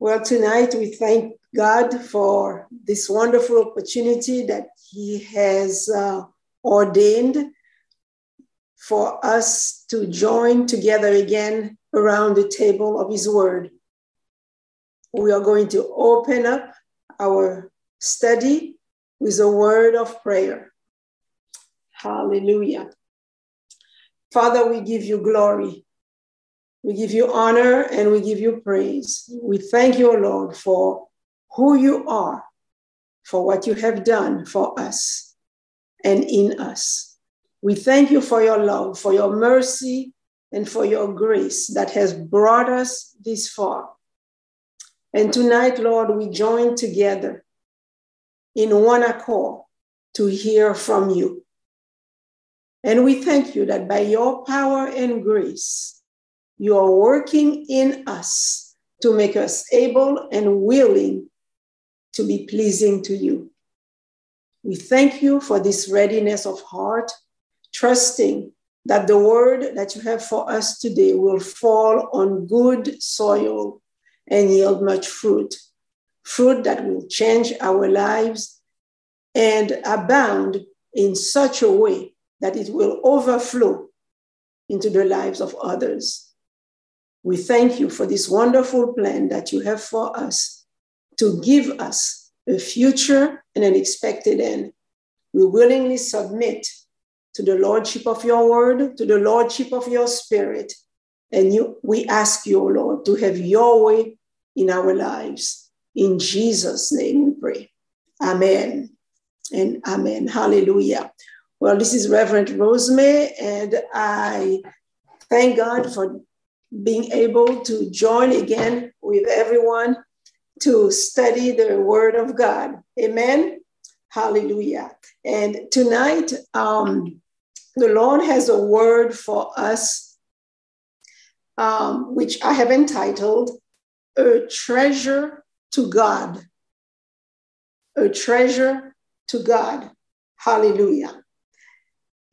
Well, tonight we thank God for this wonderful opportunity that He has uh, ordained for us to join together again around the table of His Word. We are going to open up our study with a word of prayer. Hallelujah. Father, we give you glory. We give you honor and we give you praise. We thank you, Lord, for who you are, for what you have done for us and in us. We thank you for your love, for your mercy, and for your grace that has brought us this far. And tonight, Lord, we join together in one accord to hear from you. And we thank you that by your power and grace, you are working in us to make us able and willing to be pleasing to you. We thank you for this readiness of heart, trusting that the word that you have for us today will fall on good soil and yield much fruit, fruit that will change our lives and abound in such a way that it will overflow into the lives of others. We thank you for this wonderful plan that you have for us to give us a future and an expected end. We willingly submit to the lordship of your word, to the lordship of your spirit. And you, we ask you, Lord, to have your way in our lives. In Jesus' name we pray. Amen and amen. Hallelujah. Well, this is Reverend Rosemary, and I thank God for being able to join again with everyone to study the Word of God. Amen. Hallelujah. And tonight, um, the Lord has a word for us, um, which I have entitled A Treasure to God. A Treasure to God. Hallelujah.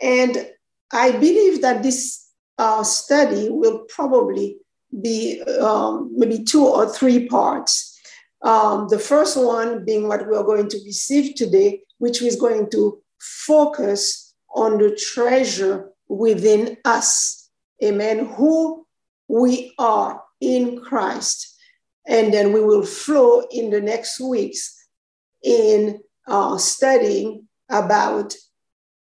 And I believe that this uh, study will probably be um, maybe two or three parts. Um, the first one being what we are going to receive today, which is going to focus on the treasure within us. Amen. Who we are in Christ. And then we will flow in the next weeks in uh, studying about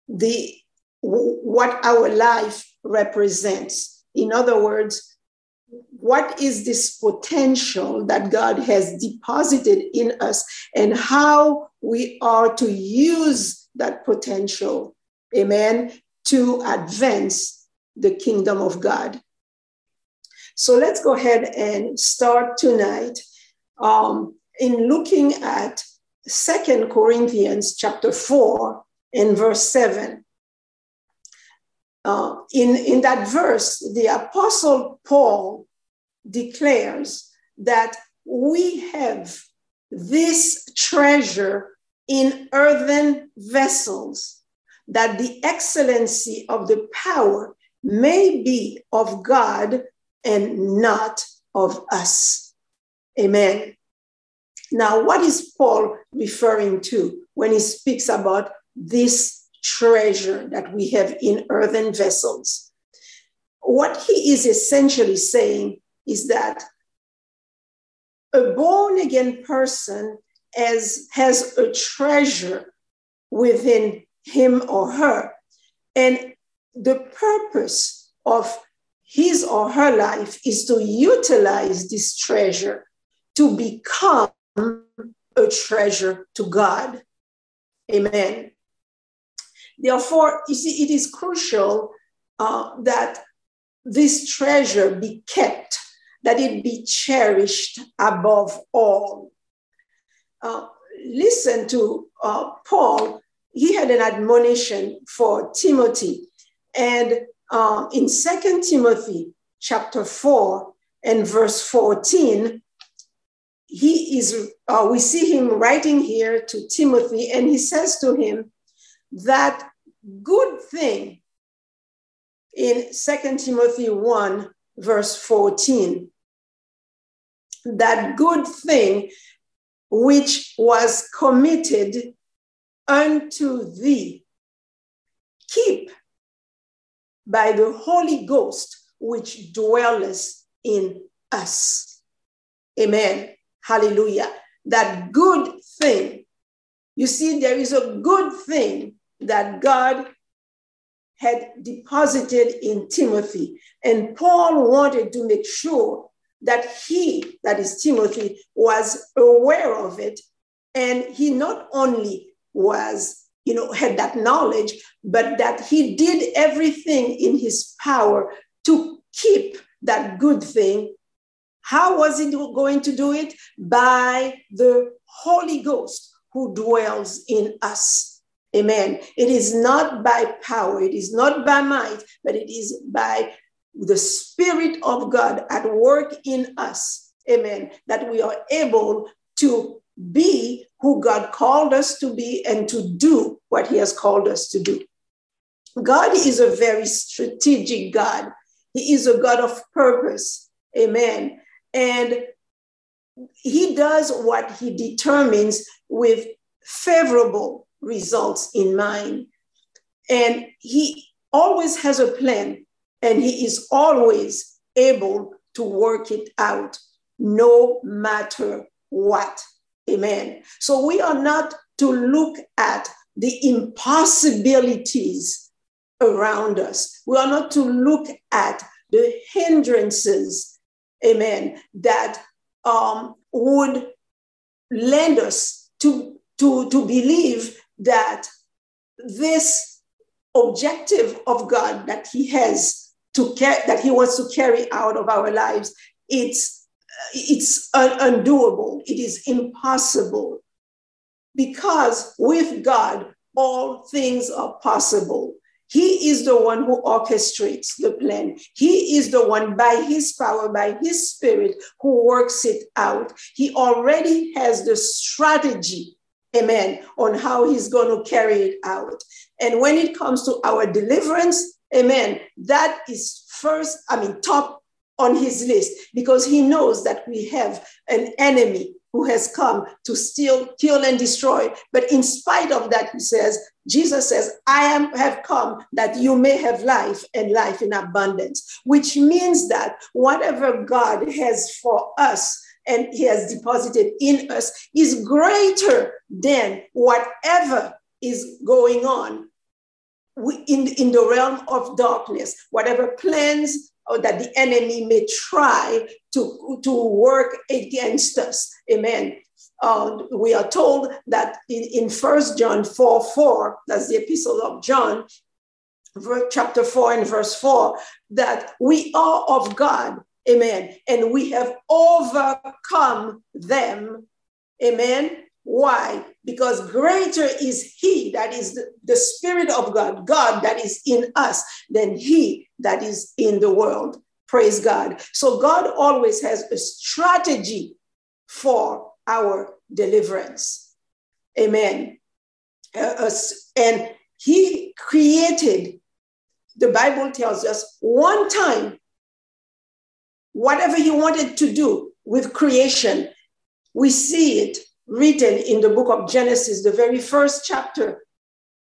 the what our life represents. In other words, what is this potential that God has deposited in us and how we are to use that potential, amen, to advance the kingdom of God. So let's go ahead and start tonight um, in looking at Second Corinthians chapter 4 and verse 7 uh, in, in that verse, the Apostle Paul declares that we have this treasure in earthen vessels, that the excellency of the power may be of God and not of us. Amen. Now, what is Paul referring to when he speaks about this treasure that we have in earthen vessels. What he is essentially saying is that a born again person as, has a treasure within him or her. And the purpose of his or her life is to utilize this treasure to become a treasure to God. Amen. Therefore, you see, it is crucial uh, that this treasure be kept, that it be cherished above all. Uh, listen to uh, Paul, he had an admonition for Timothy. And uh, in Second Timothy chapter 4 and verse 14, he is, uh, we see him writing here to Timothy, and he says to him that good thing in 2 Timothy 1, verse 14. that good thing which was committed unto thee. Keep by the Holy Ghost which dwelleth in us. Amen. Hallelujah. That good thing. You see, there is a good thing that God had deposited in Timothy. And Paul wanted to make sure that he, that is Timothy, was aware of it. And he not only was, you know, had that knowledge, but that he did everything in his power to keep that good thing. How was he going to do it? By the Holy Ghost who dwells in us. Amen. It is not by power, it is not by might, but it is by the Spirit of God at work in us. Amen. That we are able to be who God called us to be and to do what He has called us to do. God is a very strategic God. He is a God of purpose. Amen. And He does what He determines with favorable results in mind. And He always has a plan, and He is always able to work it out, no matter what. Amen. So we are not to look at the impossibilities around us. We are not to look at the hindrances, amen, that um, would lend us to, to, to believe that this objective of God that He has to care, that He wants to carry out of our lives, it's it's un- undoable. It is impossible because with God all things are possible. He is the one who orchestrates the plan. He is the one by his power, by his spirit, who works it out. He already has the strategy, amen, on how he's going to carry it out. And when it comes to our deliverance, amen, that is first, I mean, top on his list because he knows that we have an enemy who has come to steal, kill, and destroy. But in spite of that, he says, Jesus says, I am have come that you may have life and life in abundance, which means that whatever God has for us and he has deposited in us is greater than whatever is going on in, in the realm of darkness, whatever plans or that the enemy may try to, to work against us. Amen. Uh, we are told that in, in 1 John 4 4, that's the epistle of John, chapter 4 and verse 4, that we are of God. Amen. And we have overcome them. Amen. Why? Because greater is He that is the, the, Spirit of God, God that is in us, than He that is in the world. Praise God. So God always has a strategy for our deliverance. Amen. Uh, and He created, the Bible tells us, one time, whatever He wanted to do with creation, we see it written in the book of Genesis, the very first chapter,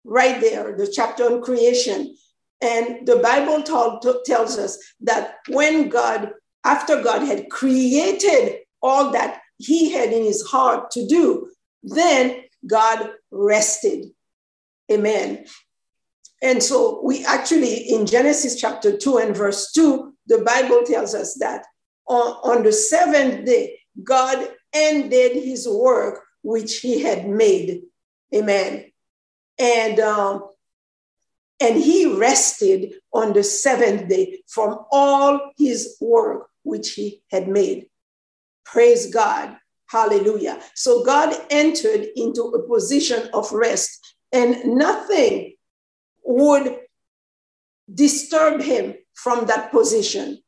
right there, the chapter on creation. And the Bible tells us that when God, after God had created all that he had in his heart to do, then God rested. Amen. And so we actually, in Genesis chapter 2 and verse 2, the Bible tells us that on, on the seventh day, God ended his work which he had made. Amen. And um, and he rested on the seventh day from all his work which he had made. Praise God. Hallelujah. So God entered into a position of rest, and nothing would disturb him from that position.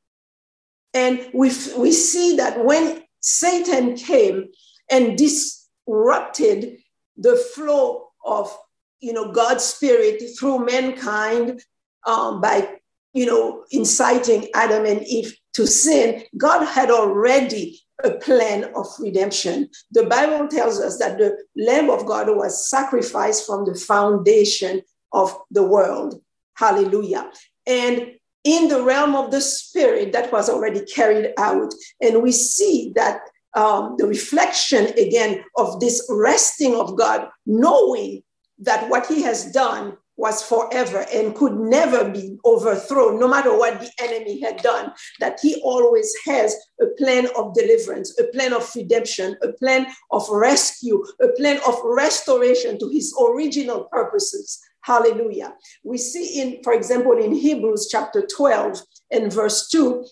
And we, we see that when Satan came and disrupted the flow of you know God's spirit through mankind um, by you know inciting Adam and Eve to sin. God had already a plan of redemption. The Bible tells us that the Lamb of God was sacrificed from the foundation of the world. Hallelujah. And in the realm of the spirit, that was already carried out. And we see that um, the reflection again of this resting of God, knowing that what he has done was forever and could never be overthrown, no matter what the enemy had done, that he always has a plan of deliverance, a plan of redemption, a plan of rescue, a plan of restoration to his original purposes. Hallelujah. We see in, for example, in Hebrews chapter 12 and verse 2,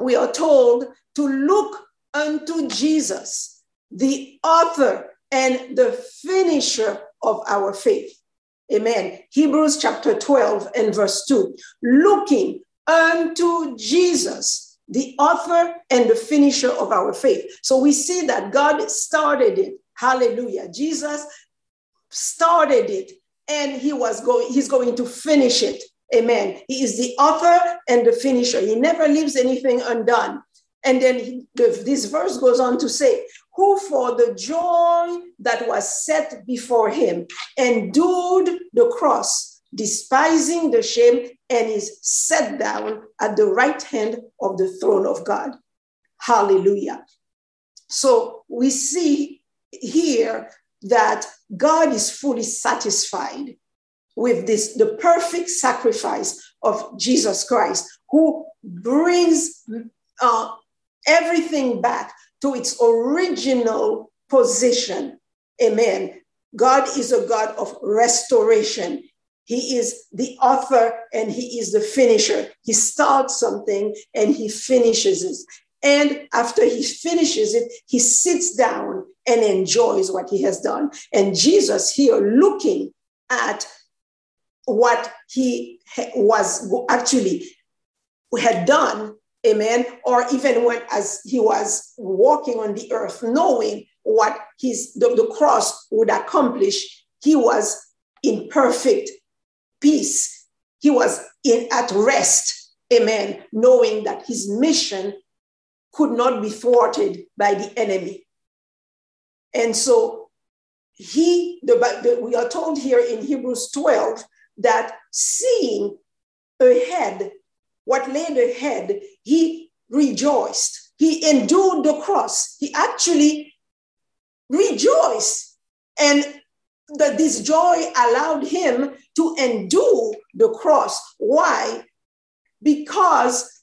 we are told to look unto Jesus, the author and the finisher of our faith. Amen. Hebrews chapter 12 and verse 2. Looking unto Jesus, the author and the finisher of our faith. So we see that God started it. Hallelujah. Jesus started it and he was going he's going to finish it. Amen. He is the author and the finisher. He never leaves anything undone. And then he, this verse goes on to say, who for the joy that was set before him endured the cross, despising the shame, and is set down at the right hand of the throne of God. Hallelujah. So we see here that God is fully satisfied with this, the perfect sacrifice of Jesus Christ, who brings uh, everything back to its original position. Amen. God is a God of restoration. He is the author and he is the finisher. He starts something and he finishes it. And after he finishes it, he sits down and enjoys what he has done. And Jesus here looking at what he was actually had done Amen. Or even when as he was walking on the earth, knowing what his the, the cross would accomplish, he was in perfect peace. He was in at rest. Amen. Knowing that his mission could not be thwarted by the enemy. And so he, the, the, we are told here in Hebrews 12 that seeing ahead what laid ahead, he rejoiced. He endured the cross. He actually rejoiced. And that this joy allowed him to endure the cross. Why? Because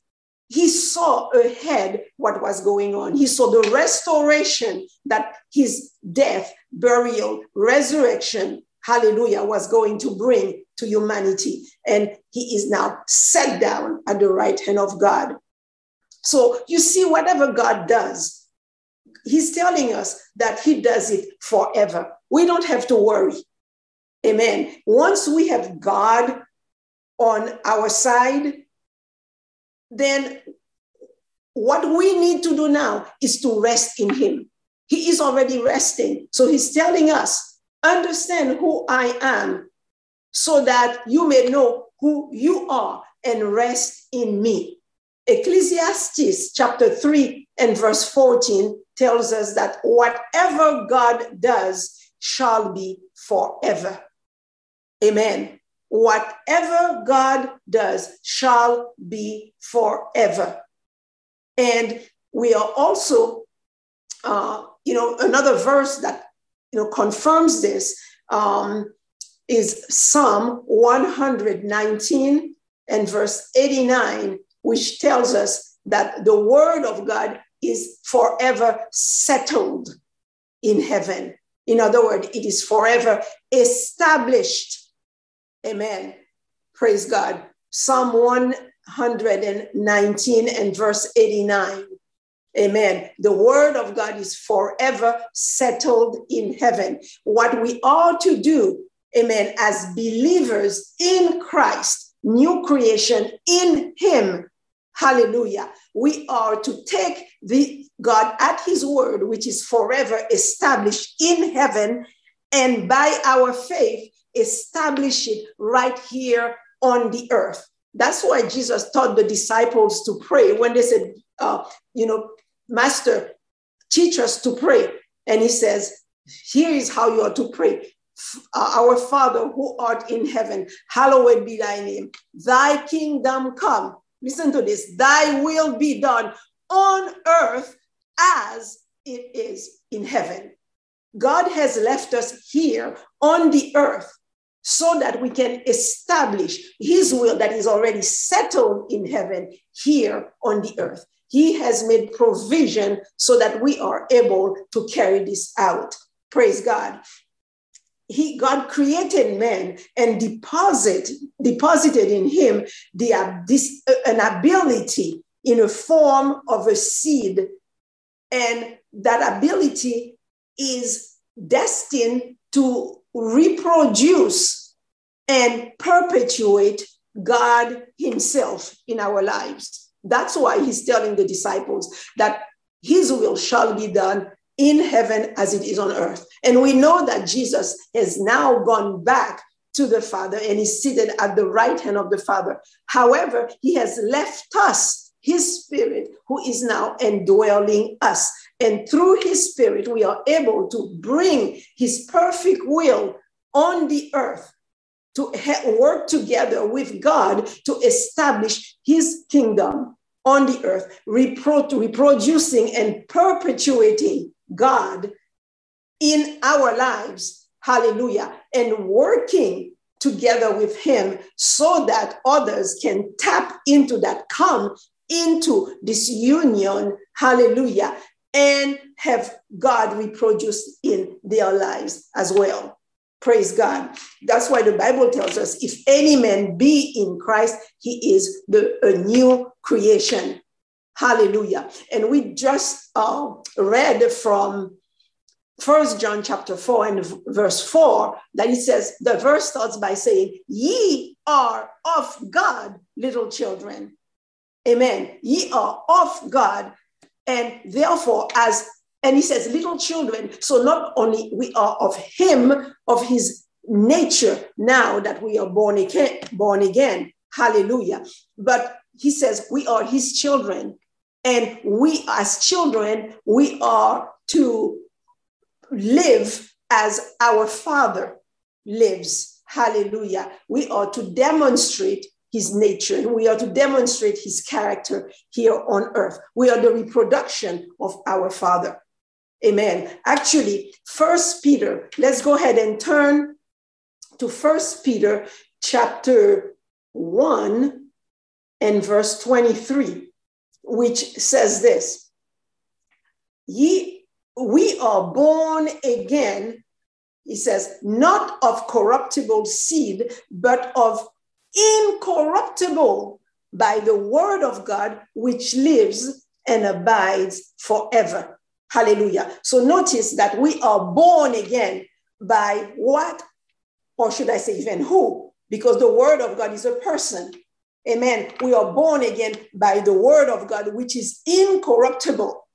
he saw ahead what was going on. He saw the restoration that his death, burial, resurrection, hallelujah, was going to bring to humanity. And he is now set down at the right hand of God. So you see, whatever God does, he's telling us that he does it forever. We don't have to worry. Amen. Once we have God on our side, then what we need to do now is to rest in him. He is already resting. So he's telling us, understand who I am so that you may know who you are and rest in me. Ecclesiastes chapter 3 and verse 14 tells us that whatever God does shall be forever. Amen. Whatever God does shall be forever. And we are also, uh, you know, another verse that, you know, confirms this um, is Psalm 119 and verse 89, which tells us that the word of God is forever settled in heaven. In other words, it is forever established. Amen. Praise God. Psalm 119 and verse 89. Amen. The word of God is forever settled in heaven. What we are to do amen, as believers in Christ, new creation in Him. Hallelujah. We are to take the God at His word, which is forever established in heaven, and by our faith, establish it right here on the earth. That's why Jesus taught the disciples to pray when they said, uh, you know, Master, teach us to pray. And he says, here is how you are to pray. Our Father who art in heaven, hallowed be thy name. Thy kingdom come. Listen to this. Thy will be done on earth as it is in heaven. God has left us here on the earth so that we can establish his will that is already settled in heaven here on the earth. He has made provision so that we are able to carry this out. Praise God. He, God created man and deposit, deposited in him the, uh, this, uh, an ability in a form of a seed. And that ability is destined to reproduce and perpetuate God Himself in our lives. That's why He's telling the disciples that His will shall be done in heaven as it is on earth. And we know that Jesus has now gone back to the Father and is seated at the right hand of the Father. However, He has left us His Spirit, who is now indwelling us. And through his spirit, we are able to bring his perfect will on the earth to work together with God to establish his kingdom on the earth, reproducing and perpetuating God in our lives. Hallelujah. And working together with him so that others can tap into that, come into this union. Hallelujah and have God reproduced in their lives as well. Praise God. That's why the Bible tells us if any man be in Christ, he is the, a new creation. Hallelujah. And we just uh, read from First John chapter 4 and verse 4 that it says, the verse starts by saying, Ye are of God, little children. Amen. Ye are of God, and therefore, as and he says, little children, so not only we are of him, of his nature now that we are born again, born again. Hallelujah. But he says we are his children. And we as children, we are to live as our father lives. Hallelujah. We are to demonstrate his nature and we are to demonstrate his character here on earth. We are the reproduction of our Father. Amen. Actually, First Peter, let's go ahead and turn to First Peter chapter 1 and verse 23, which says this Ye we are born again, he says, not of corruptible seed, but of incorruptible by the word of God, which lives and abides forever. Hallelujah. So notice that we are born again by what? Or should I say, even who? Because the word of God is a person. Amen. We are born again by the word of God, which is incorruptible.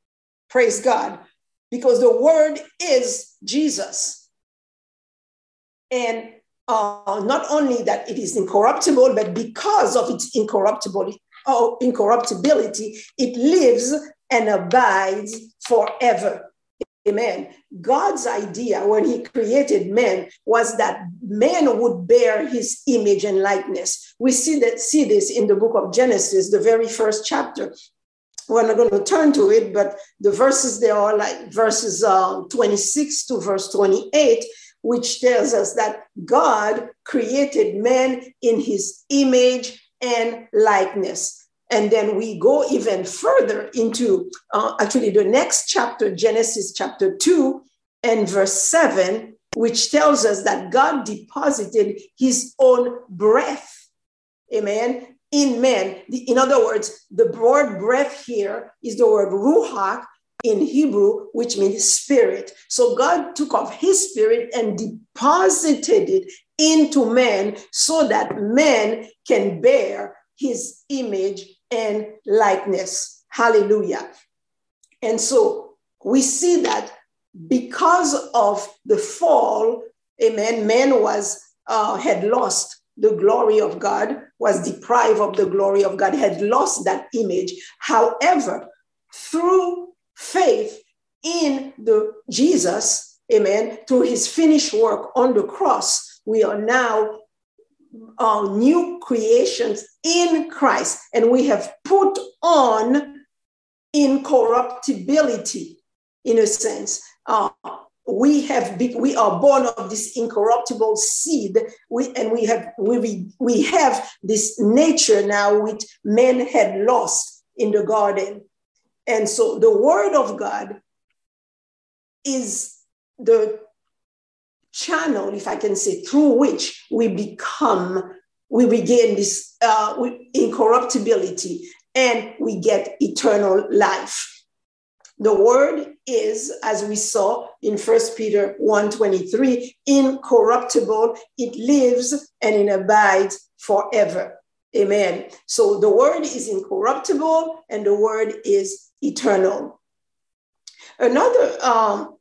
Praise God. Because the word is Jesus. And uh, not only that it is incorruptible, but because of its incorruptibility, oh, incorruptibility, it lives and abides forever. Amen. God's idea when he created man was that man would bear his image and likeness. We see that see this in the book of Genesis, the very first chapter. We're not going to turn to it, but the verses there are like verses uh, 26 to verse 28 which tells us that God created man in his image and likeness. And then we go even further into uh, actually the next chapter, Genesis chapter 2 and verse 7, which tells us that God deposited his own breath, amen, in man. In other words, the word breath here is the word ruach, in Hebrew, which means spirit. So God took off his spirit and deposited it into man so that man can bear his image and likeness. Hallelujah. And so we see that because of the fall, amen, man was uh, had lost the glory of God, was deprived of the glory of God, had lost that image. However, through faith in the Jesus, amen, through his finished work on the cross, we are now uh, new creations in Christ, and we have put on incorruptibility in a sense. Uh, we have be, we are born of this incorruptible seed. We, and we have we, we have this nature now which men had lost in the garden and so the word of god is the channel if i can say through which we become we regain this uh, incorruptibility and we get eternal life the word is, as we saw in 1 Peter 1.23, incorruptible. It lives and it abides forever. Amen. So the word is incorruptible and the word is eternal. Another um,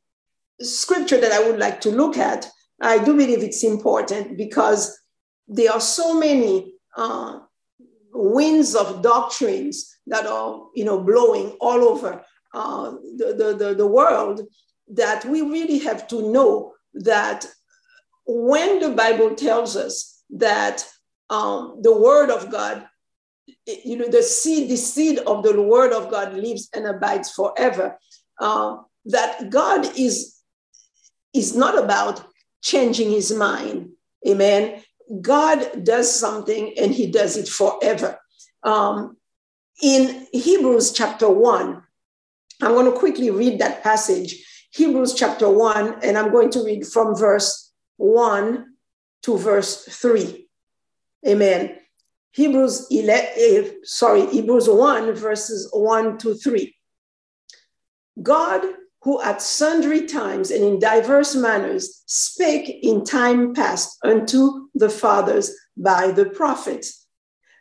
scripture that I would like to look at, I do believe it's important because there are so many uh, winds of doctrines that are, you know, blowing all over uh, the, the, the world that we really have to know that when the Bible tells us that um, the word of God, you know, the seed, the seed of the word of God lives and abides forever, uh, that God is, is not about changing his mind. Amen. God does something and he does it forever. Um, in Hebrews chapter 1, I'm going to quickly read that passage, Hebrews chapter 1, and I'm going to read from verse 1 to verse 3. Amen. Hebrews 11, eh, sorry, Hebrews 1, verses 1 to 3. God, who at sundry times and in diverse manners spake in time past unto the fathers by the prophets,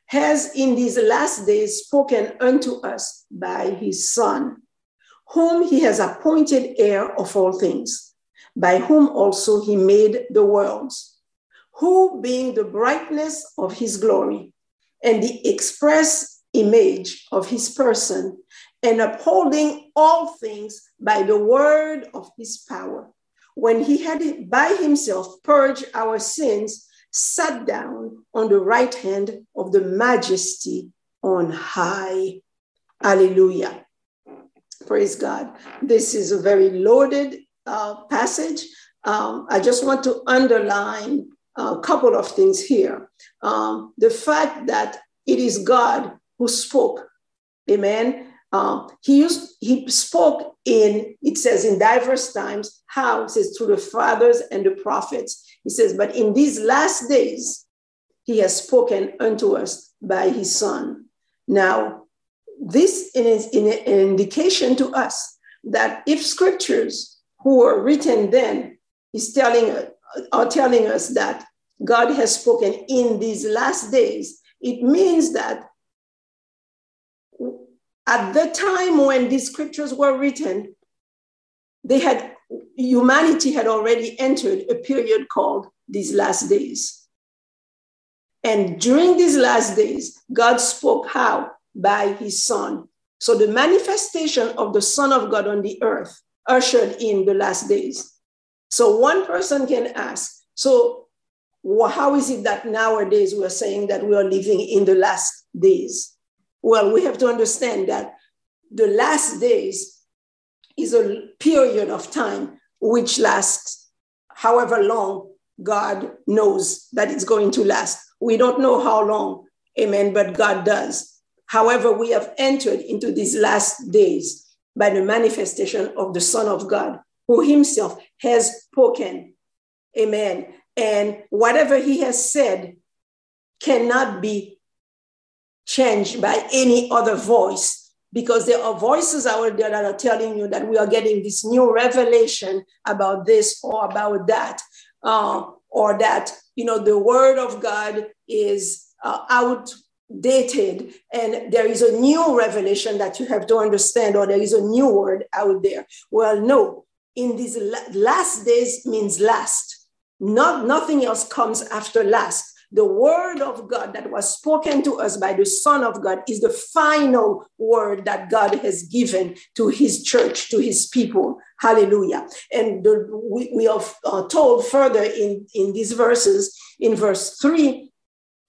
has in these last days spoken unto us by his Son whom he has appointed heir of all things, by whom also he made the worlds, who being the brightness of his glory and the express image of his person, and upholding all things by the word of his power, when he had by himself purged our sins, sat down on the right hand of the majesty on high. Alleluia. Praise God. This is a very loaded uh, passage. Um, I just want to underline a couple of things here. Um, the fact that it is God who spoke. Amen. Um, he used he spoke in it says in diverse times how it says through the fathers and the prophets he says but in these last days he has spoken unto us by his son now this is an indication to us that if scriptures who were written then is telling are telling us that God has spoken in these last days, it means that at the time when these scriptures were written, they had humanity had already entered a period called these last days. And during these last days, God spoke how? by his son. So the manifestation of the Son of God on the earth ushered in the last days. So one person can ask, so how is it that nowadays we are saying that we are living in the last days? Well, we have to understand that the last days is a period of time which lasts however long God knows that it's going to last. We don't know how long, amen, but God does. However, we have entered into these last days by the manifestation of the Son of God, who himself has spoken. Amen. And whatever he has said cannot be changed by any other voice because there are voices out there that are telling you that we are getting this new revelation about this or about that, uh, or that you know the word of God is uh, out dated and there is a new revelation that you have to understand or there is a new word out there well no in these last days means last not nothing else comes after last the word of God that was spoken to us by the Son of God is the final word that God has given to his church, to his people. Hallelujah. And the, we, we are told further in, in these verses, in verse 3,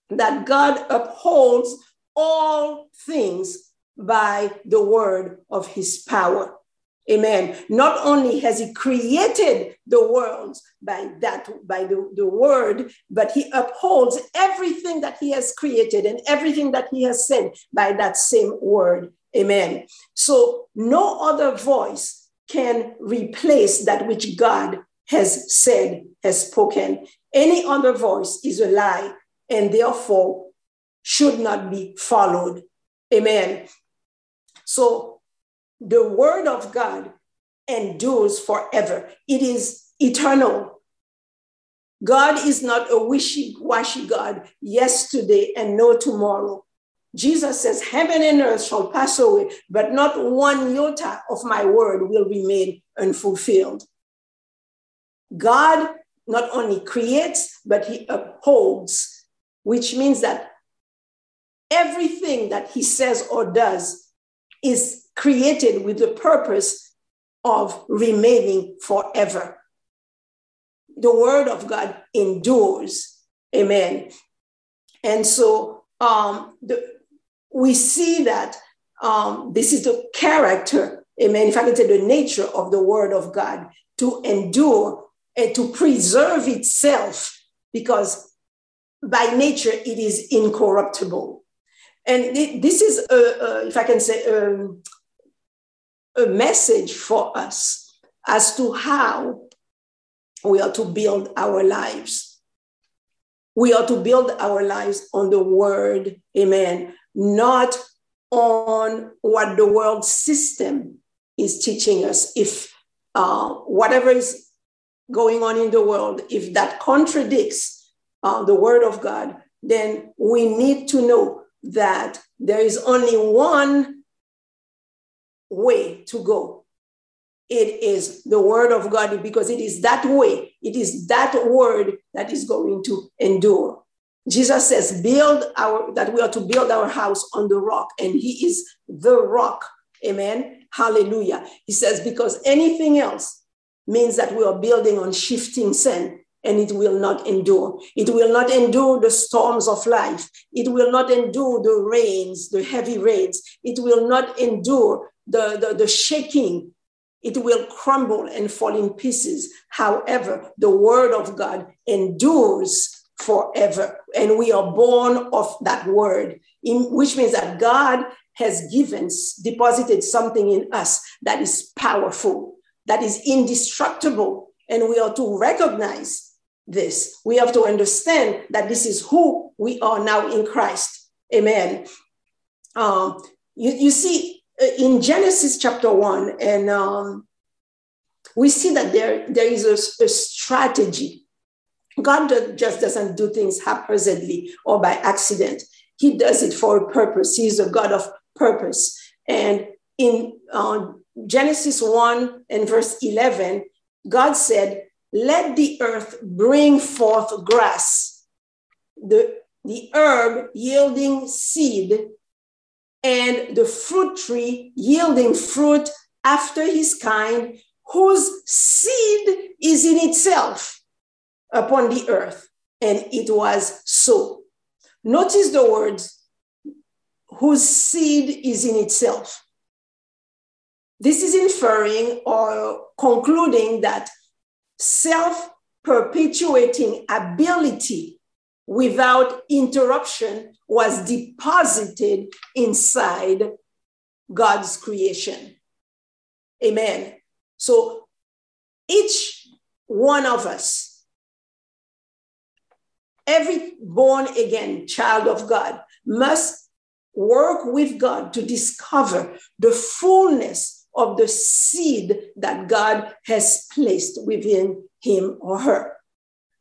that God upholds all things by the word of his power. Amen. Not only has he created the worlds by that, by the, the word, but he upholds everything that he has created and everything that he has said by that same word. Amen. So no other voice can replace that which God has said, has spoken. Any other voice is a lie and therefore should not be followed. Amen. So the word of God endures forever, it is eternal. God is not a wishy washy God, yesterday and no tomorrow. Jesus says, Heaven and earth shall pass away, but not one iota of my word will remain unfulfilled. God not only creates, but he upholds, which means that everything that he says or does is created with the purpose of remaining forever. The word of God endures. Amen. And so um, the, we see that um, this is the character, amen, if I can say the nature of the word of God to endure and to preserve itself because by nature it is incorruptible. And this is, a, a, if I can say, a message for us as to how we are to build our lives. We are to build our lives on the word, amen, not on what the world system is teaching us. If uh, whatever is going on in the world, if that contradicts uh, the word of God, then we need to know that there is only one way to go. It is the word of God because it is that way, it is that word that is going to endure. Jesus says, build our, that we are to build our house on the rock, and He is the rock. Amen. Hallelujah. He says, because anything else means that we are building on shifting sand and it will not endure. It will not endure the storms of life. It will not endure the rains, the heavy rains. It will not endure the, the, the shaking. It will crumble and fall in pieces. However, the word of God endures forever. And we are born of that word, in, which means that God has given, deposited something in us that is powerful, that is indestructible. And we are to recognize this. We have to understand that this is who we are now in Christ. Amen. Um, you, you see, uh, in Genesis chapter 1, and um, we see that there, there is a, a strategy. God just doesn't do things haphazardly or by accident. He does it for a purpose. He's a God of purpose. And in uh, Genesis 1 and verse 11, God said, let the earth bring forth grass, the, the herb yielding seed, and the fruit tree yielding fruit after his kind, whose seed is in itself upon the earth. And it was so. Notice the words, whose seed is in itself. This is inferring or concluding that self perpetuating ability without interruption was deposited inside God's creation. Amen. So each one of us, every born again child of God, must work with God to discover the fullness of the seed that God has placed within him or her.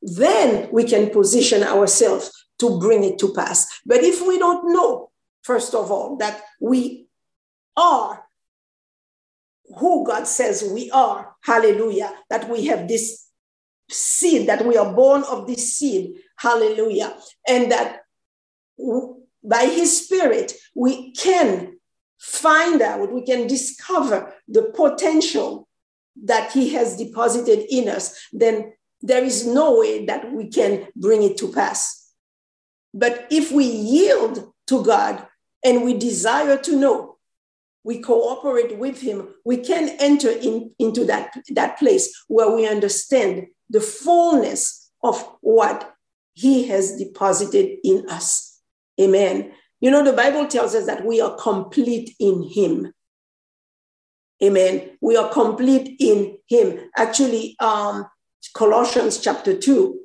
Then we can position ourselves to bring it to pass. But if we don't know, first of all, that we are who God says we are, hallelujah, that we have this seed, that we are born of this seed. Hallelujah. And that by his spirit, we can find out, we can discover the potential that he has deposited in us, then there is no way that we can bring it to pass. But if we yield to God and we desire to know, we cooperate with him, we can enter in, into that, that place where we understand the fullness of what he has deposited in us. Amen. You know, the Bible tells us that we are complete in him. Amen. We are complete in him. Actually, um, Colossians chapter 2,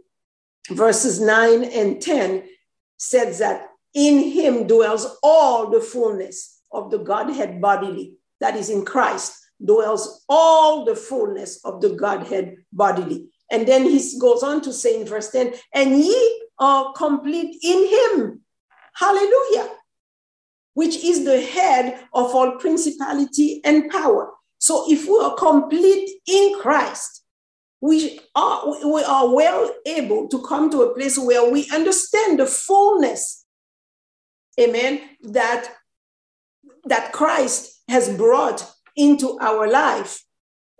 verses 9 and 10 says that in him dwells all the fullness of the Godhead bodily, that is in Christ, dwells all the fullness of the Godhead bodily. And then he goes on to say in verse 10, and ye are complete in him. Hallelujah. Which is the head of all principality and power. So if we are complete in Christ, we are, we are well able to come to a place where we understand the fullness, amen, that, that Christ has brought into our life.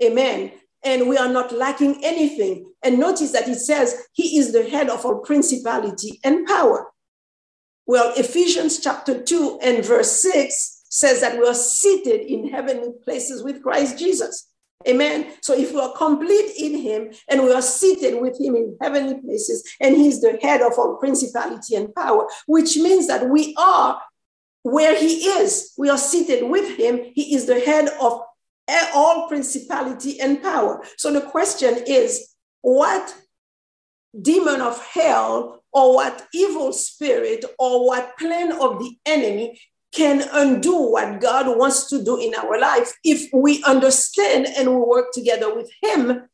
Amen. And we are not lacking anything. And notice that it says he is the head of our principality and power. Well, Ephesians chapter 2 and verse 6 says that we are seated in heavenly places with Christ Jesus. Amen. So if we are complete in him and we are seated with him in heavenly places, and he's the head of our principality and power, which means that we are where he is. We are seated with him. He is the head of all principality and power. So the question is what demon of hell or what evil spirit or what plan of the enemy can undo what God wants to do in our life if we understand and we work together with Him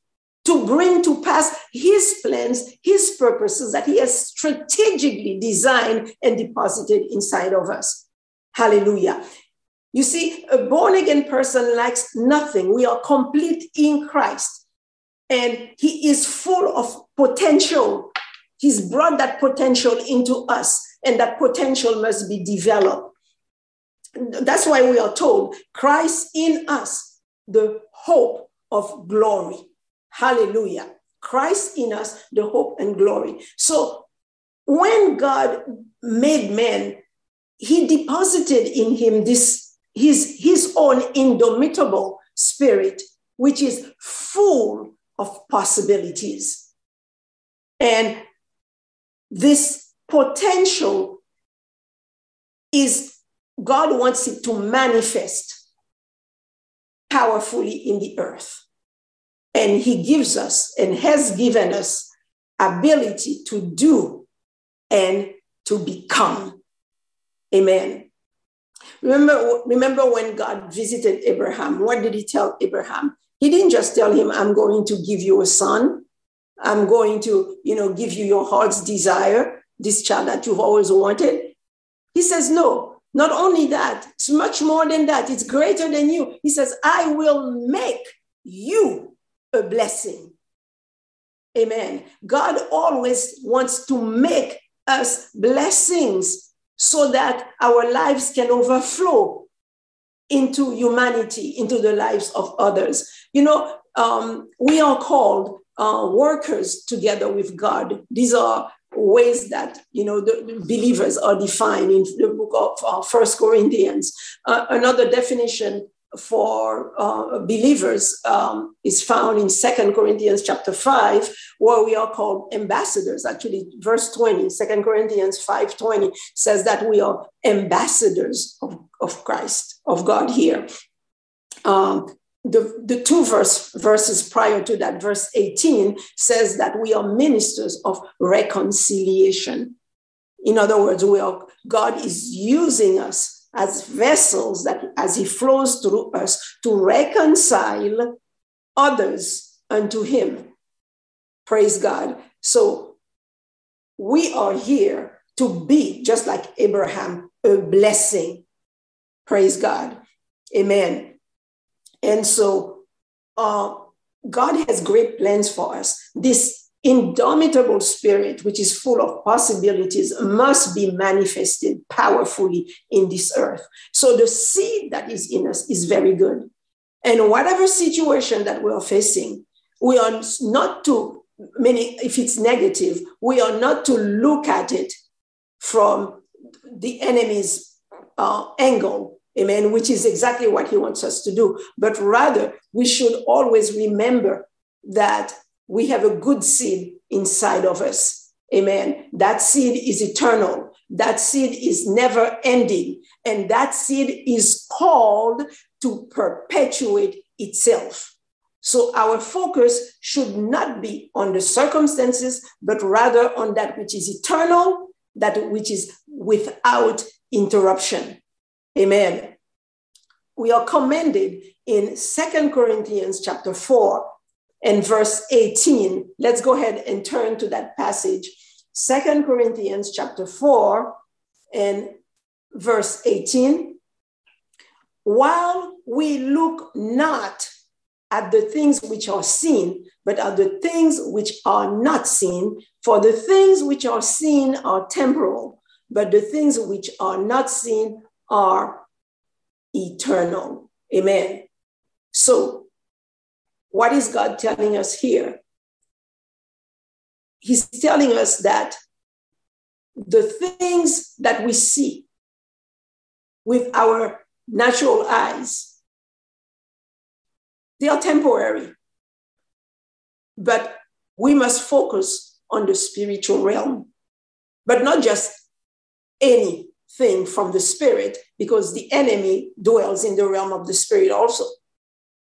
to bring to pass His plans, His purposes that He has strategically designed and deposited inside of us. Hallelujah. You see, a born again person lacks nothing. We are complete in Christ, and He is full of potential. He's brought that potential into us, and that potential must be developed. That's why we are told Christ in us, the hope of glory. Hallelujah. Christ in us, the hope and glory. So when God made man, he deposited in him this his, his own indomitable spirit, which is full of possibilities. And this potential is God wants it to manifest powerfully in the earth. And He gives us and has given us ability to do and to become. Amen. Remember, remember when God visited Abraham, what did he tell Abraham? He didn't just tell him, I'm going to give you a son. I'm going to, you know, give you your heart's desire, this child that you've always wanted. He says, no, not only that, it's much more than that. It's greater than you. He says, I will make you a blessing. Amen. God always wants to make us blessings so that our lives can overflow into humanity, into the lives of others. You know, um, we are called uh, workers together with God. These are ways that you know the believers are defined in the book of uh, First Corinthians. Uh, another definition for uh, believers um, is found in Second Corinthians chapter 5, where we are called ambassadors. Actually, verse 20, 2 Corinthians 5 20 says that we are ambassadors of, of Christ, of God here. Um, the, the two verse, verses prior to that, verse 18, says that we are ministers of reconciliation. In other words, we are, God is using us as vessels that as He flows through us to reconcile others unto Him. Praise God. So we are here to be, just like Abraham, a blessing. Praise God. Amen. And so uh, God has great plans for us. This indomitable spirit, which is full of possibilities, must be manifested powerfully in this earth. So the seed that is in us is very good. And whatever situation that we are facing, we are not to, meaning if it's negative, we are not to look at it from the enemy's uh, angle, amen, which is exactly what he wants us to do. But rather, we should always remember that we have a good seed inside of us. Amen. That seed is eternal. That seed is never ending. And that seed is called to perpetuate itself. So our focus should not be on the circumstances, but rather on that which is eternal, that which is without interruption. Amen. We are commended in Second Corinthians chapter 4 and verse 18. Let's go ahead and turn to that passage. Second Corinthians chapter 4 and verse 18. While we look not at the things which are seen, but at the things which are not seen, for the things which are seen are temporal, but the things which are not seen are eternal. Amen. So what is God telling us here? He's telling us that the things that we see with our natural eyes, they are temporary. But we must focus on the spiritual realm, but not just anything from the spirit, because the enemy dwells in the realm of the spirit also.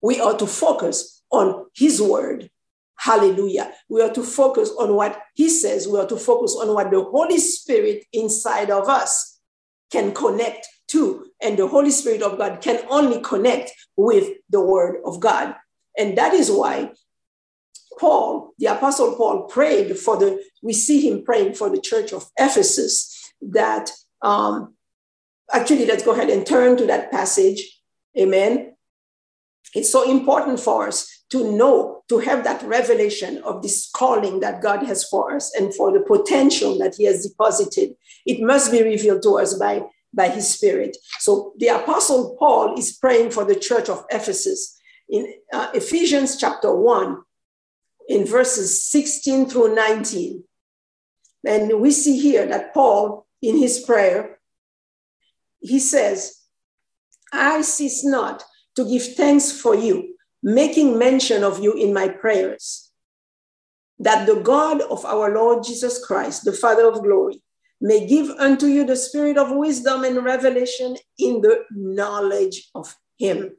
We are to focus on his word. Hallelujah. We are to focus on what he says. We are to focus on what the Holy Spirit inside of us can connect to. And the Holy Spirit of God can only connect with the word of God. And that is why Paul, the Apostle Paul, prayed for the, we see him praying for the church of Ephesus that, um, actually, let's go ahead and turn to that passage. Amen. It's so important for us to know, to have that revelation of this calling that God has for us and for the potential that He has deposited. It must be revealed to us by, by His Spirit. So the Apostle Paul is praying for the church of Ephesus in uh, Ephesians chapter 1, in verses 16 through 19. And we see here that Paul, in his prayer, he says, I cease not to give thanks for you making mention of you in my prayers, that the God of our Lord Jesus Christ, the Father of glory, may give unto you the spirit of wisdom and revelation in the knowledge of him.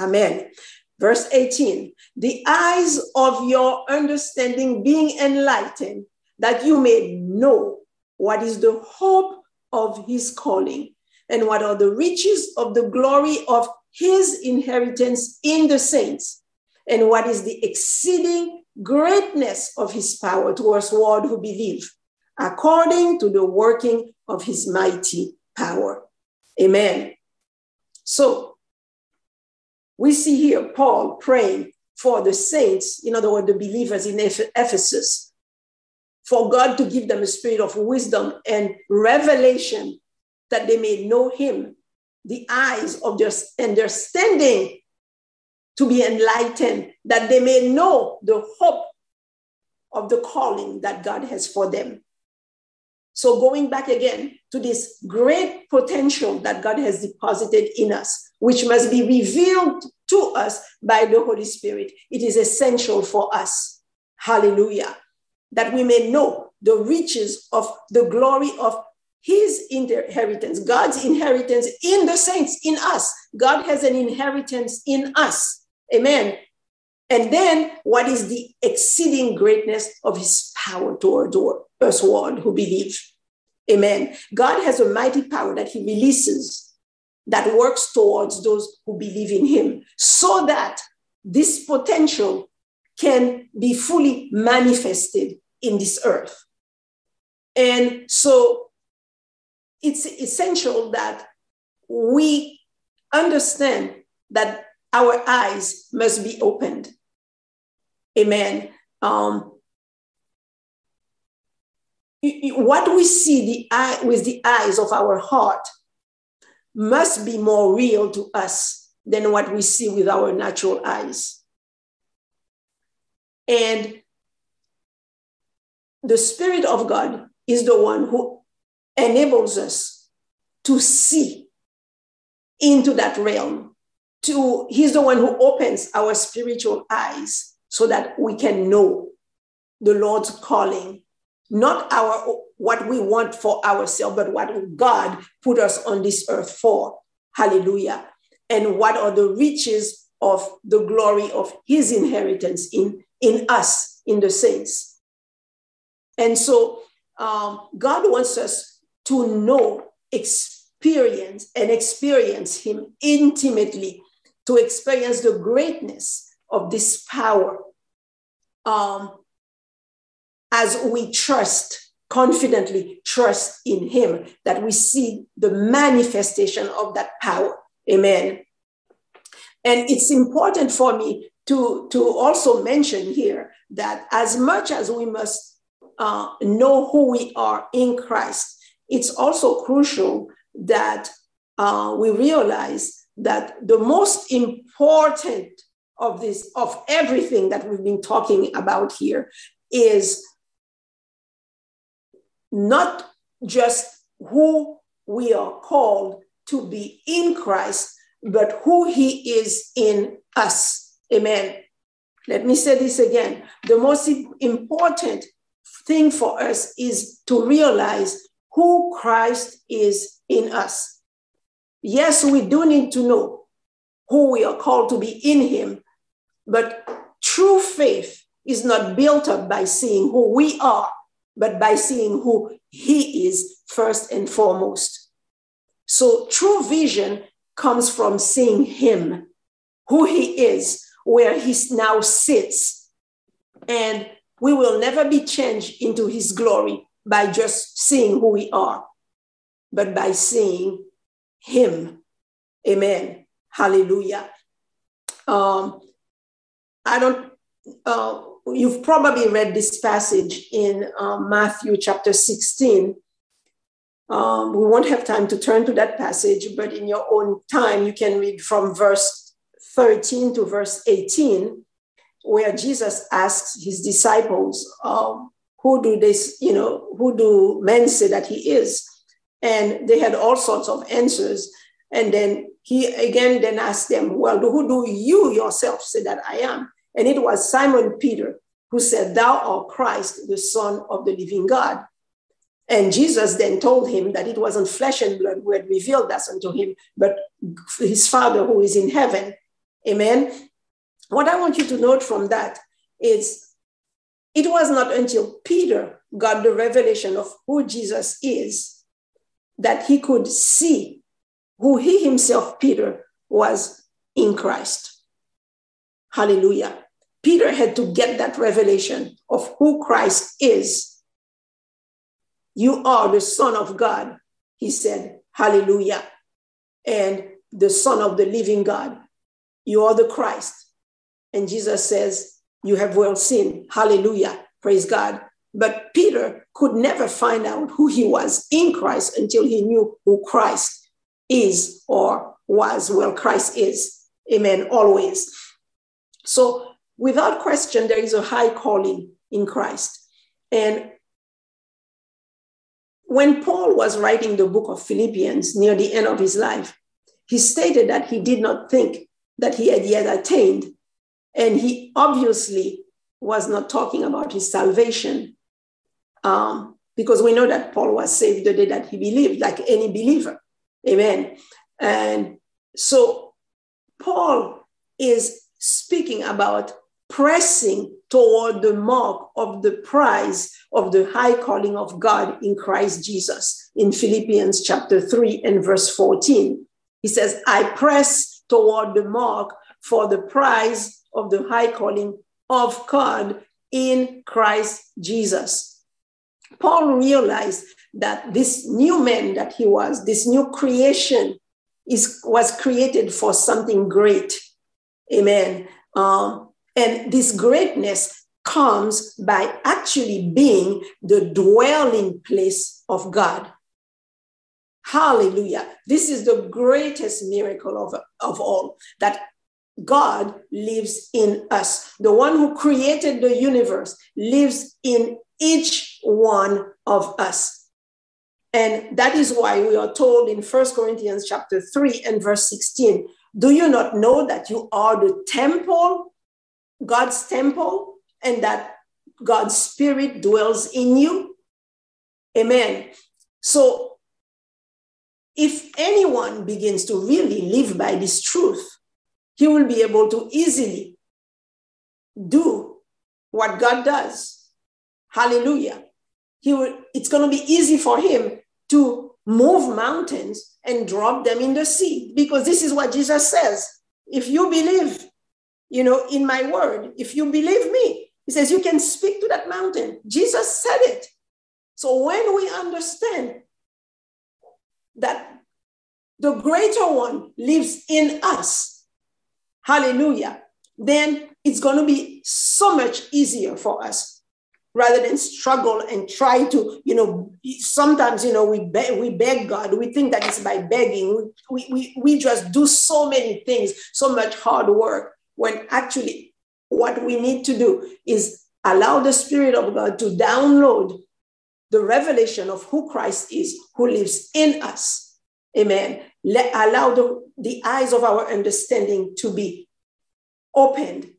Amen. Verse 18 the eyes of your understanding being enlightened, that you may know what is the hope of his calling and what are the riches of the glory of his inheritance in the saints, and what is the exceeding greatness of his power towards all who believe, according to the working of his mighty power. Amen. So we see here Paul praying for the saints, in other words, the believers in Ephesus, for God to give them a spirit of wisdom and revelation that they may know him the eyes of their understanding to be enlightened, that they may know the hope of the calling that God has for them. So, going back again to this great potential that God has deposited in us, which must be revealed to us by the Holy Spirit, it is essential for us. Hallelujah. That we may know the riches of the glory of his inheritance, God's inheritance in the saints, in us. God has an inheritance in us. Amen. And then what is the exceeding greatness of his power toward us all who believe? Amen. God has a mighty power that he releases that works towards those who believe in him so that this potential can be fully manifested in this earth. And so it's essential that we understand that our eyes must be opened. Amen. Um, what we see the eye, with the eyes of our heart must be more real to us than what we see with our natural eyes. And the Spirit of God is the one who enables us to see into that realm. To, he's the one who opens our spiritual eyes so that we can know the Lord's calling, not our what we want for ourselves, but what God put us on this earth for. Hallelujah. And what are the riches of the glory of his inheritance in, in us, in the saints. And so um, God wants us to know, experience, and experience him intimately, to experience the greatness of this power um, as we trust confidently trust in him that we see the manifestation of that power amen and it's important for me to, to also mention here that as much as we must uh, know who we are in christ it's also crucial that uh, we realize that the most important of this of everything that we've been talking about here is not just who we are called to be in Christ, but who he is in us. Amen. Let me say this again. The most important thing for us is to realize who Christ is in us. Yes, we do need to know who we are called to be in him, but true faith is not built up by seeing who we are but by seeing who he is first and foremost. So true vision comes from seeing him, who he is, where he now sits. And we will never be changed into his glory by just seeing who we are, but by seeing him. Amen. Hallelujah. Um, I don't, uh, you've probably read this passage in um, Matthew chapter 16. Um, we won't have time to turn to that passage, but in your own time, you can read from verse 13 to verse 18, where Jesus asks his disciples, um, Who do this, you know, who do men say that he is? And they had all sorts of answers. And then he again then asked them, Well, who do you yourself say that I am? And it was Simon Peter who said, Thou art Christ, the Son of the living God. And Jesus then told him that it wasn't flesh and blood who had revealed that unto him, but his Father who is in heaven. Amen. What I want you to note from that is it was not until Peter got the revelation of who Jesus is that he could see who he himself, Peter, was in Christ. Hallelujah. Peter had to get that revelation of who Christ is. You are the Son of God, he said, Hallelujah. And the Son of the living God. You are the Christ. And Jesus says, You have well seen. Hallelujah. Praise God. But Peter could never find out who he was in Christ until he knew who Christ is or was. Well, Christ is. Amen. Always. So without question, there is a high calling in Christ. And when Paul was writing the book of Philippians near the end of his life, he stated that he did not think that he had yet attained. And he obviously was not talking about his salvation um, because we know that Paul was saved the day that he believed, like any believer. Amen. And so Paul is speaking about pressing toward the mark of the prize of the high calling of God in Christ Jesus in Philippians chapter 3 and verse 14. He says, I press toward the mark for the prize of the high calling of God in Christ Jesus. Paul realized that this new man that he was, this new creation, is, was created for something great. Amen. Um, And this greatness comes by actually being the dwelling place of God. Hallelujah. This is the greatest miracle of, of all that God lives in us. The one who created the universe lives in each one of us. And that is why we are told in First Corinthians chapter 3 and verse 16, do you not know that you are the temple, God's temple, and that God's spirit dwells in you? Amen. So if anyone begins to really live by this truth, he will be able to easily do what God does. Hallelujah. He will, it's going to be easy for him to move mountains and drop them in the sea because this is what Jesus says. If you believe, you know, in my word, if you believe me, he says you can speak to that mountain. Jesus said it. So when we understand that the greater one lives in us, hallelujah, then it's going to be so much easier for us rather than struggle and try to, you know, sometimes, you know, we beg, we beg God. We think that it's by begging. We, we, we just do so many things, so much hard work, when actually what we need to do is allow the Spirit of God to download the revelation of who Christ is, who lives in us. Amen. Let, allow the, the eyes of our understanding to be opened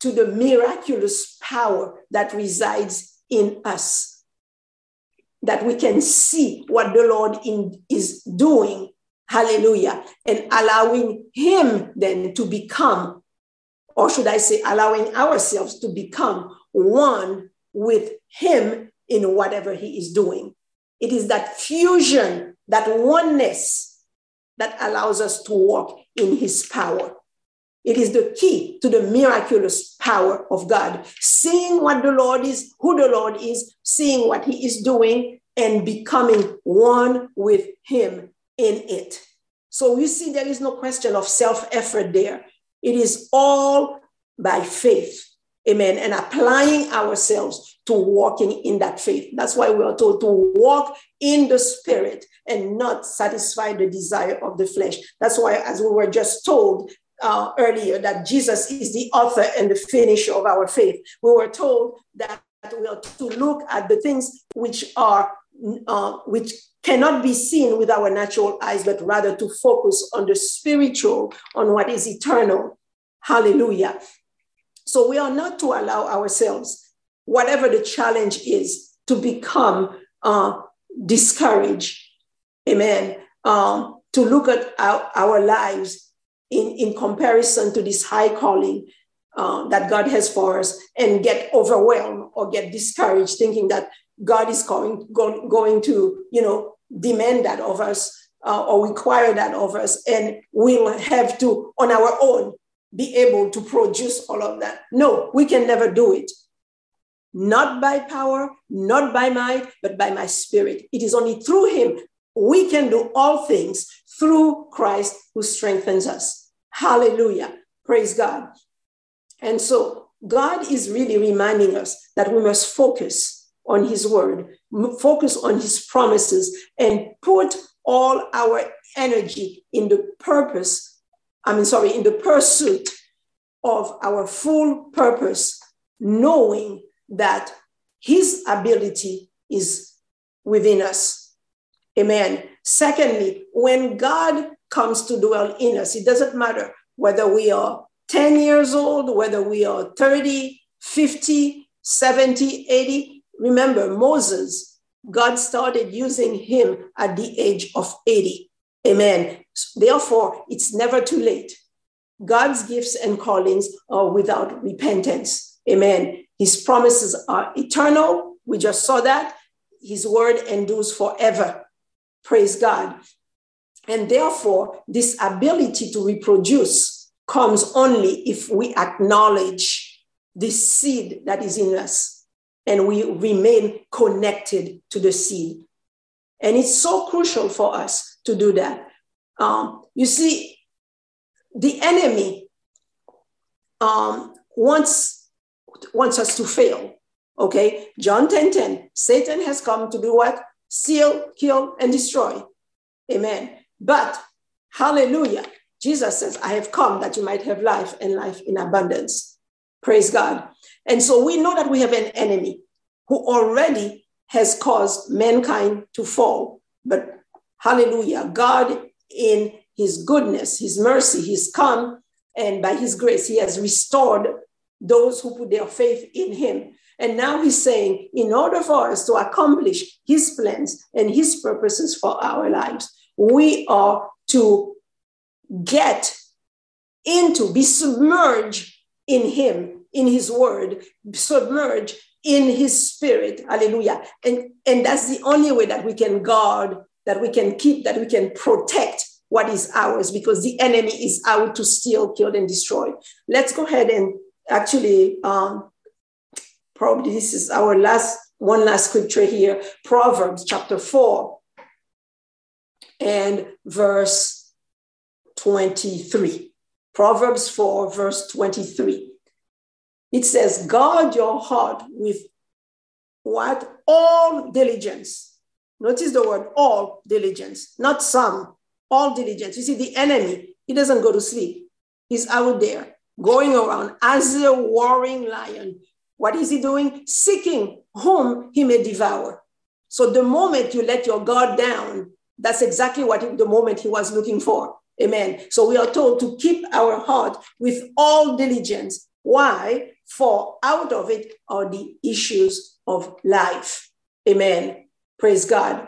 to the miraculous power that resides in us. That we can see what the Lord in, is doing. Hallelujah. And allowing Him then to become, or should I say, allowing ourselves to become one with Him in whatever He is doing. It is that fusion, that oneness that allows us to walk in his power. It is the key to the miraculous power of God. Seeing what the Lord is, who the Lord is, seeing what he is doing, and becoming one with him in it. So you see, there is no question of self effort there. It is all by faith. Amen. And applying ourselves to walking in that faith. That's why we are told to walk in the spirit and not satisfy the desire of the flesh. That's why, as we were just told uh, earlier, that Jesus is the author and the finisher of our faith. We were told that we are to look at the things which are uh, which cannot be seen with our natural eyes, but rather to focus on the spiritual, on what is eternal. Hallelujah. So we are not to allow ourselves, whatever the challenge is, to become uh, discouraged. Amen. Um, to look at our, our lives in, in comparison to this high calling uh, that God has for us and get overwhelmed or get discouraged, thinking that God is going, go, going to, you know, demand that of us uh, or require that of us, and we'll have to, on our own, be able to produce all of that. No, we can never do it. Not by power, not by might, but by my spirit. It is only through him we can do all things through Christ who strengthens us. Hallelujah. Praise God. And so God is really reminding us that we must focus on his word, focus on his promises, and put all our energy in the purpose I mean, sorry, in the pursuit of our full purpose, knowing that his ability is within us. Amen. Secondly, when God comes to dwell in us, it doesn't matter whether we are 10 years old, whether we are 30, 50, 70, 80. Remember, Moses, God started using him at the age of 80. Amen. Therefore, it's never too late. God's gifts and callings are without repentance. Amen. His promises are eternal. We just saw that. His word endures forever. Praise God. And therefore, this ability to reproduce comes only if we acknowledge the seed that is in us and we remain connected to the seed. And it's so crucial for us to do that. Um, you see, the enemy um, wants, wants us to fail. Okay, John 10 10. Satan has come to do what? Steal, kill, and destroy. Amen. But hallelujah. Jesus says, I have come that you might have life and life in abundance. Praise God. And so we know that we have an enemy who already has caused mankind to fall. But hallelujah, God, in his goodness, his mercy, he's come, and by his grace, he has restored those who put their faith in him. And now he's saying, in order for us to accomplish his plans and his purposes for our lives, we are to get into, be submerged in him, in his word, submerged in his spirit. Hallelujah. And, and that's the only way that we can guard, that we can keep, that we can protect what is ours because the enemy is out to steal, kill, and destroy. Let's go ahead and actually, um, probably this is our last, one last scripture here Proverbs chapter 4 and verse 23. Proverbs 4, verse 23. It says, Guard your heart with what? All diligence. Notice the word all diligence, not some, all diligence. You see, the enemy, he doesn't go to sleep. He's out there going around as a warring lion. What is he doing? Seeking whom he may devour. So the moment you let your guard down, that's exactly what the moment he was looking for. Amen. So we are told to keep our heart with all diligence. Why? For out of it are the issues of life. Amen. Praise God.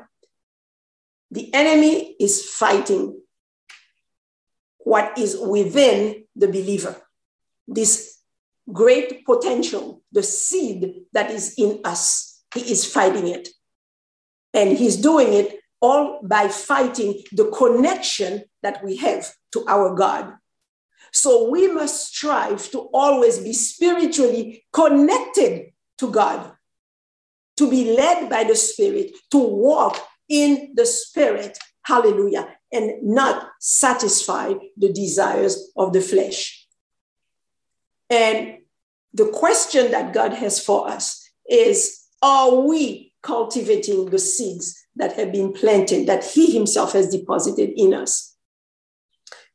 The enemy is fighting what is within the believer. This great potential, the seed that is in us, he is fighting it. And he's doing it all by fighting the connection that we have to our God. So we must strive to always be spiritually connected to God, to be led by the Spirit, to walk in the Spirit. Hallelujah. And not satisfy the desires of the flesh. And the question that God has for us is Are we cultivating the seeds that have been planted, that He Himself has deposited in us?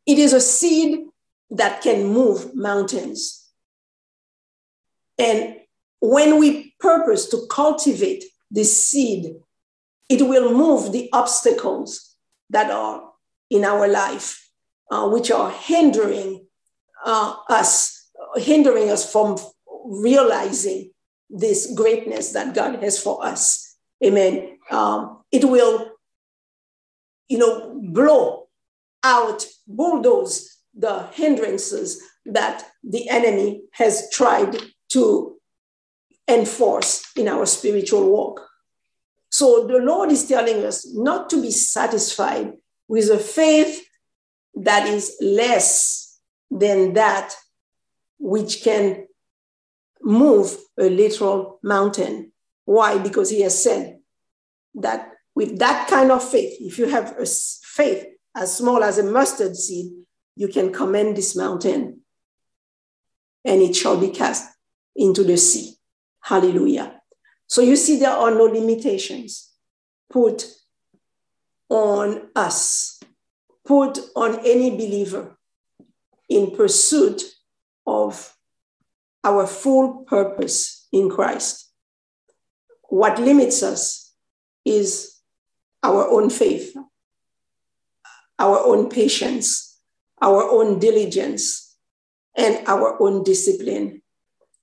It is a seed that can move mountains. And when we purpose to cultivate this seed, it will move the obstacles that are in our life, uh, which are hindering uh, us, hindering us from realizing this greatness that God has for us. Amen. Um, it will, you know, blow out, bulldoze the hindrances that the enemy has tried to enforce in our spiritual walk. So the Lord is telling us not to be satisfied with a faith that is less than that which can move a literal mountain. Why? Because he has said that with that kind of faith, if you have a faith as small as a mustard seed, you can command this mountain and it shall be cast into the sea. Hallelujah. So you see, there are no limitations put on us, put on any believer in pursuit of our full purpose in Christ. What limits us is our own faith, our own patience, our own diligence, and our own discipline.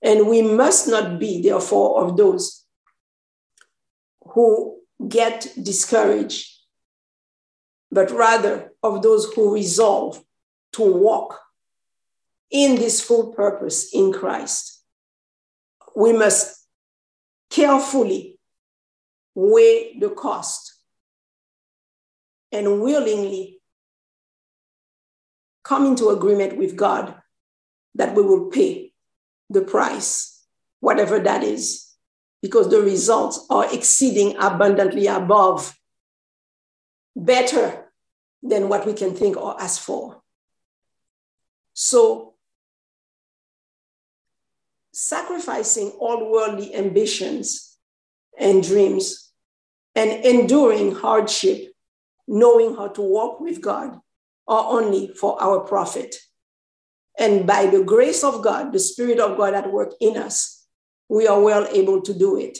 And we must not be, therefore, of those who get discouraged, but rather of those who resolve to walk in this full purpose in Christ. We must carefully weigh the cost and willingly come into agreement with God that we will pay the price, whatever that is, because the results are exceeding abundantly above, better than what we can think or ask for. So sacrificing all worldly ambitions and dreams and enduring hardship, knowing how to walk with God, are only for our profit. And by the grace of God, the Spirit of God at work in us, we are well able to do it.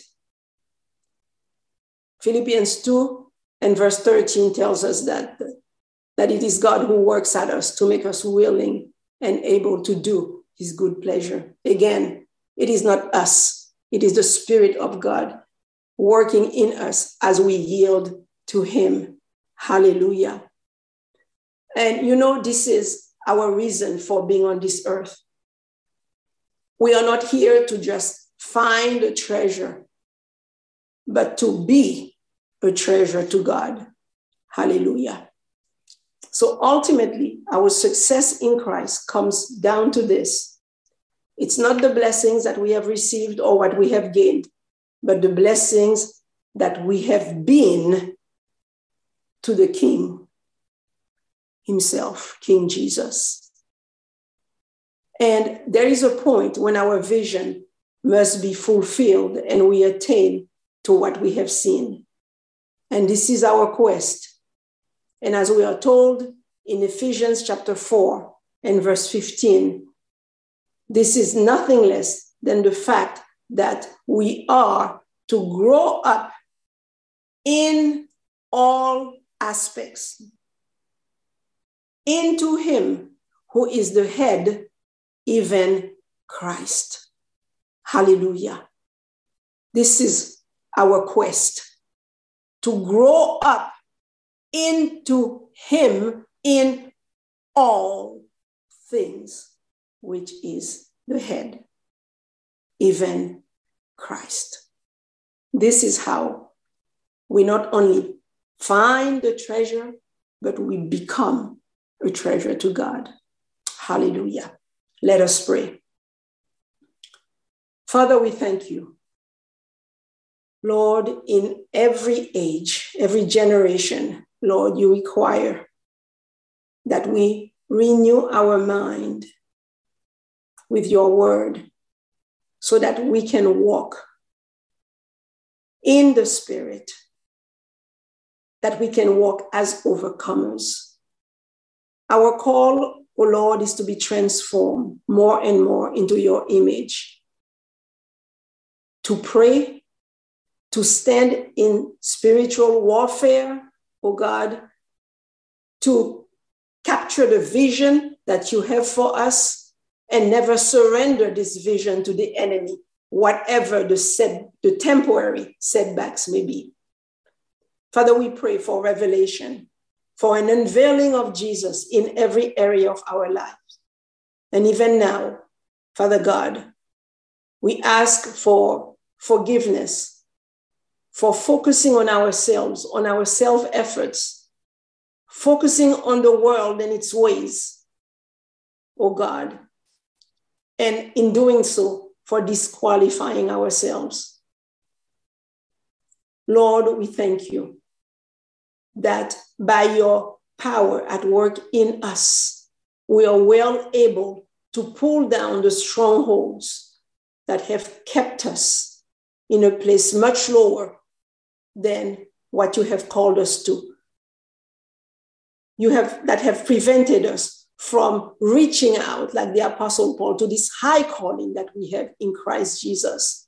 Philippians 2 and verse 13 tells us that, that it is God who works at us to make us willing and able to do his good pleasure. Again, it is not us, it is the Spirit of God working in us as we yield to him. Hallelujah. And you know, this is our reason for being on this earth. We are not here to just find a treasure, but to be a treasure to God. Hallelujah. So ultimately, our success in Christ comes down to this it's not the blessings that we have received or what we have gained, but the blessings that we have been to the King himself, King Jesus. And there is a point when our vision must be fulfilled and we attain to what we have seen. And this is our quest. And as we are told in Ephesians chapter 4 and verse 15, this is nothing less than the fact that we are to grow up in all aspects into him who is the head, even Christ. Hallelujah. This is our quest to grow up into him in all things, which is the head, even Christ. This is how we not only find the treasure, but we become a treasure to God. Hallelujah. Let us pray. Father, we thank you. Lord, in every age, every generation, Lord, you require that we renew our mind with your word so that we can walk in the spirit, that we can walk as overcomers our call, O oh Lord, is to be transformed more and more into your image, to pray, to stand in spiritual warfare, O oh God, to capture the vision that you have for us and never surrender this vision to the enemy, whatever the, set, the temporary setbacks may be. Father, we pray for revelation for an unveiling of Jesus in every area of our lives. And even now, Father God, we ask for forgiveness, for focusing on ourselves, on our self efforts, focusing on the world and its ways, oh God. And in doing so, for disqualifying ourselves. Lord, we thank you that by your power at work in us, we are well able to pull down the strongholds that have kept us in a place much lower than what you have called us to. You have that have prevented us from reaching out, like the Apostle Paul, to this high calling that we have in Christ Jesus.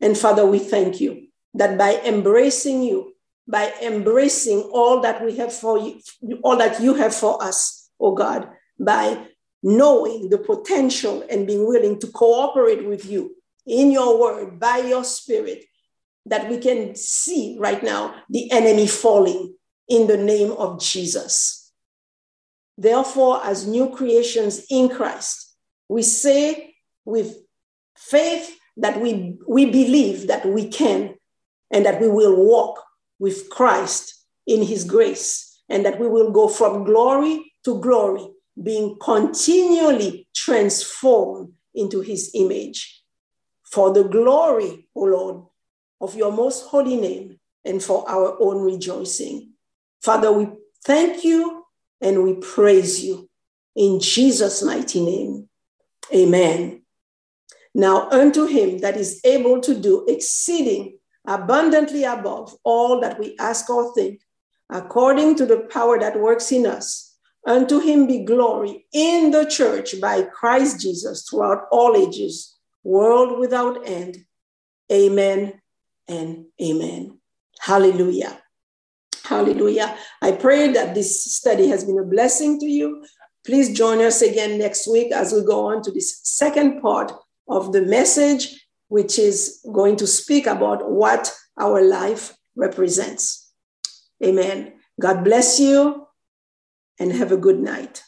And Father, we thank you that by embracing you, by embracing all that we have for you, all that you have for us, oh God, by knowing the potential and being willing to cooperate with you in your word, by your spirit, that we can see right now the enemy falling in the name of Jesus. Therefore, as new creations in Christ, we say with faith that we, we believe that we can and that we will walk with Christ in his grace, and that we will go from glory to glory, being continually transformed into his image. For the glory, O Lord, of your most holy name, and for our own rejoicing. Father, we thank you and we praise you in Jesus' mighty name. Amen Now unto him that is able to do exceeding abundantly above all that we ask or think, according to the power that works in us. Unto him be glory in the church by Christ Jesus throughout all ages, world without end. Amen and amen. Hallelujah. Hallelujah. I pray that this study has been a blessing to you. Please join us again next week as we go on to this second part of the message, which is going to speak about what our life represents. Amen. God bless you and have a good night.